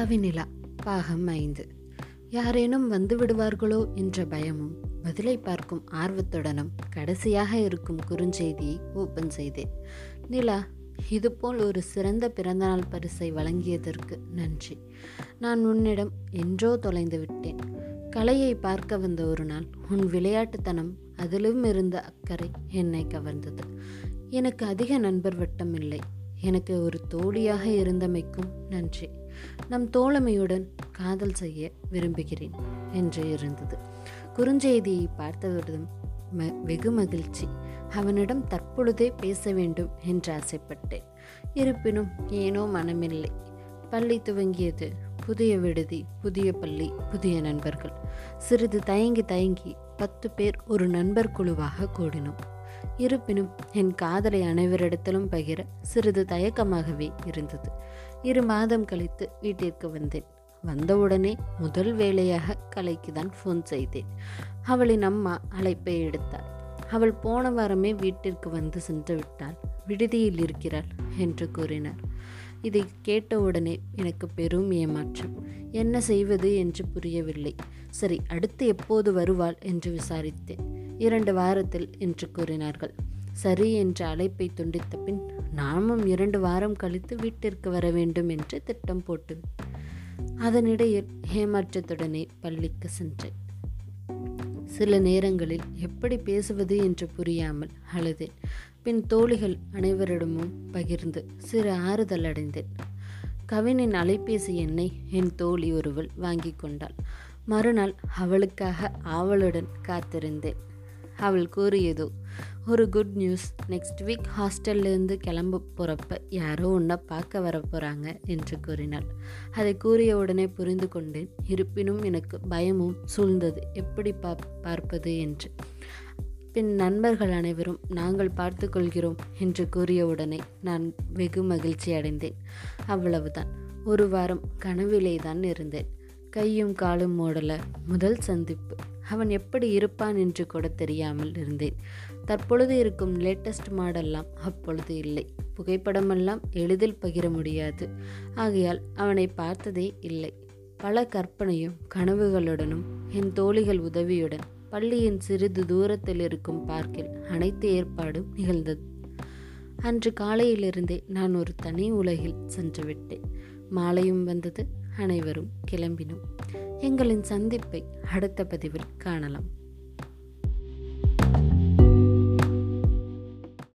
கவிநிலா பாகம் ஐந்து. யாரேனும் வந்து விடுவார்களோ என்ற பயமும் பதிலை பார்க்கும் ஆர்வத்துடனும் கடைசியாக இருக்கும் குறுஞ்செய்தியை ஓப்பன் செய்தேன். நிலா இதுபோல் ஒரு சிறந்த பிறந்தநாள் பரிசை வழங்கியதற்கு நன்றி. நான் உன்னிடம் என்றோ தொலைந்து விட்டேன். கலையை பார்க்க வந்த ஒரு நாள் உன் விளையாட்டுத்தனம் அதிலும் இருந்த அக்கறை என்னை கவர்ந்தது. எனக்கு அதிக நண்பர் வட்டம் இல்லை. எனக்கு ஒரு தோழியாக இருந்தமைக்கும் நன்றி. நம் தோழமையுடன் காதல் செய்ய விரும்புகிறேன் என்று இருந்தது. குறுஞ்செய்தியை பார்த்தவரிடம் ம வெகு மகிழ்ச்சி. அவனிடம் தற்பொழுதே பேச வேண்டும் என்று ஆசைப்பட்டேன். இருப்பினும் ஏனோ மனமில்லை. பள்ளி துவங்கியது புதிய விடுதி புதிய பள்ளி புதிய நண்பர்கள். சிறிது தயங்கி தயங்கி பத்து பேர் ஒரு நண்பர் குழுவாக கூடினோம். இருப்பினும் என் காதலை அனைவரிடத்திலும் பகிர சிறிது தயக்கமாகவே இருந்தது. இரு மாதம் கழித்து வீட்டிற்கு வந்தேன். வந்தவுடனே முதல் வேலையாக கலைக்கு தான் ஃபோன் செய்தேன். அவளின் அம்மா அழைப்பை எடுத்தாள். அவள் போன வாரமே வீட்டிற்கு வந்து சென்று விட்டாள். விடுதியில் இருக்கிறாள் என்று கூறினார். இதை கேட்டவுடனே எனக்கு பெரும் ஏமாற்றம். என்ன செய்வது என்று புரியவில்லை. சரி அடுத்து எப்போது வருவாள் என்று விசாரித்தேன். இரண்டு வாரத்தில் என்று கூறினார்கள். சரி என்ற அழைப்பை துண்டித்த பின் நாமும் இரண்டு வாரம் கழித்து வீட்டிற்கு வர வேண்டும் என்று திட்டம் போட்டு அதனிடையில் ஏமாற்றத்துடனே பள்ளிக்கு சென்றேன். சில நேரங்களில் எப்படி பேசுவது என்று புரியாமல் அழுதேன். பின் தோழிகள் அனைவரிடமும் பகிர்ந்து சிறு ஆறுதல் அடைந்தேன். கவினின் அலைபேசி எண்ணை என் தோழி ஒருவள் வாங்கி கொண்டாள். மறுநாள் அவளுக்காக ஆவலுடன் காத்திருந்தேன். அவள் கூறியதோ ஒரு குட் நியூஸ் நெக்ஸ்ட் வீக் ஹாஸ்டல்லேருந்து கிளம்ப போகிறப்ப யாரோ உன்னை பார்க்க வர போகிறாங்க என்று கூறினாள். அதை கூறிய உடனே புரிந்து கொண்டேன். இருப்பினும் எனக்கு பயமும் சூழ்ந்தது. எப்படி பா பார்ப்பது? என்று. பின் நண்பர்கள் அனைவரும் நாங்கள் பார்த்து கொள்கிறோம் என்று கூறிய உடனே நான் வெகு மகிழ்ச்சி அடைந்தேன். அவ்வளவுதான். ஒரு வாரம் கனவிலே தான் இருந்தேன். கையும் காலும் மூடல. முதல் சந்திப்பு. அவன் எப்படி இருப்பான் என்று கூட தெரியாமல் இருந்தேன். தற்பொழுது இருக்கும் லேட்டஸ்ட் மாடெல்லாம் அப்பொழுது இல்லை. புகைப்படமெல்லாம் எளிதில் பகிர முடியாது. ஆகையால் அவனை பார்த்ததே இல்லை. பல கற்பனையும் கனவுகளுடனும் என் தோழிகள் உதவியுடன் பள்ளியின் சிறிது தூரத்தில் இருக்கும் பார்க்கில் அனைத்து ஏற்பாடும் நிகழ்ந்தது. அன்று காலையிலிருந்தே நான் ஒரு தனி உலகில் சென்று விட்டேன் மாலையும் வந்தது அனைவரும் கிளம்பினோம். எங்களின் சந்திப்பை அடுத்த பதிவில் காணலாம்.